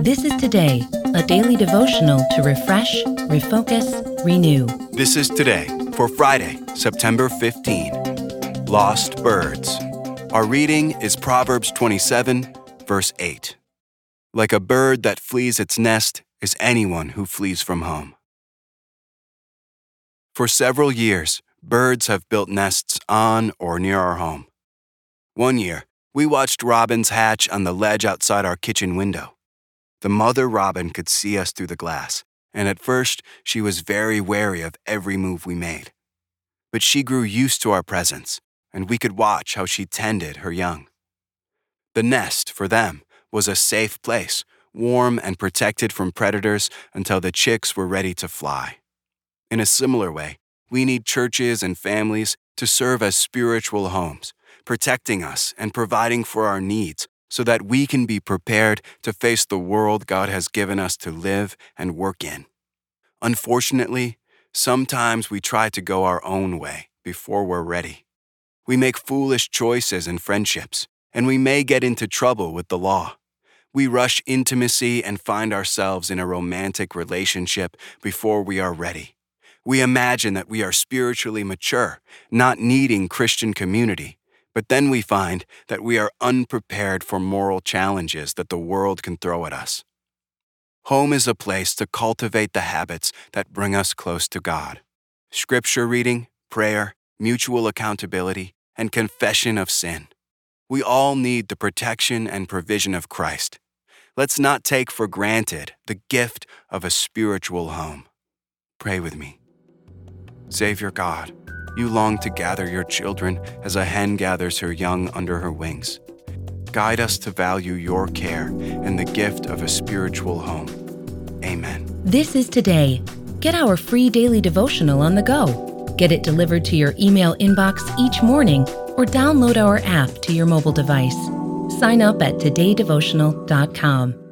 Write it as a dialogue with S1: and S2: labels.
S1: This is Today, a daily devotional to refresh, refocus, renew.
S2: This is Today for Friday, September 15. Lost Birds. Our reading is Proverbs 27, verse 8. Like a bird that flees its nest is anyone who flees from home. For several years, birds have built nests on or near our home. One year, we watched robins hatch on the ledge outside our kitchen window. The mother robin could see us through the glass, and at first she was very wary of every move we made. But she grew used to our presence, and we could watch how she tended her young. The nest, for them, was a safe place, warm and protected from predators until the chicks were ready to fly. In a similar way, we need churches and families to serve as spiritual homes, protecting us and providing for our needs so that we can be prepared to face the world God has given us to live and work in. Unfortunately, sometimes we try to go our own way before we're ready. We make foolish choices in friendships, and we may get into trouble with the law. We rush intimacy and find ourselves in a romantic relationship before we are ready. We imagine that we are spiritually mature, not needing Christian community, but then we find that we are unprepared for moral challenges that the world can throw at us. Home is a place to cultivate the habits that bring us close to God. Scripture reading, prayer, mutual accountability, and confession of sin. We all need the protection and provision of Christ. Let's not take for granted the gift of a spiritual home. Pray with me. Savior God, you long to gather your children as a hen gathers her young under her wings. Guide us to value your care and the gift of a spiritual home. Amen.
S1: This is Today. Get our free daily devotional on the go. Get it delivered to your email inbox each morning or download our app to your mobile device. Sign up at todaydevotional.com.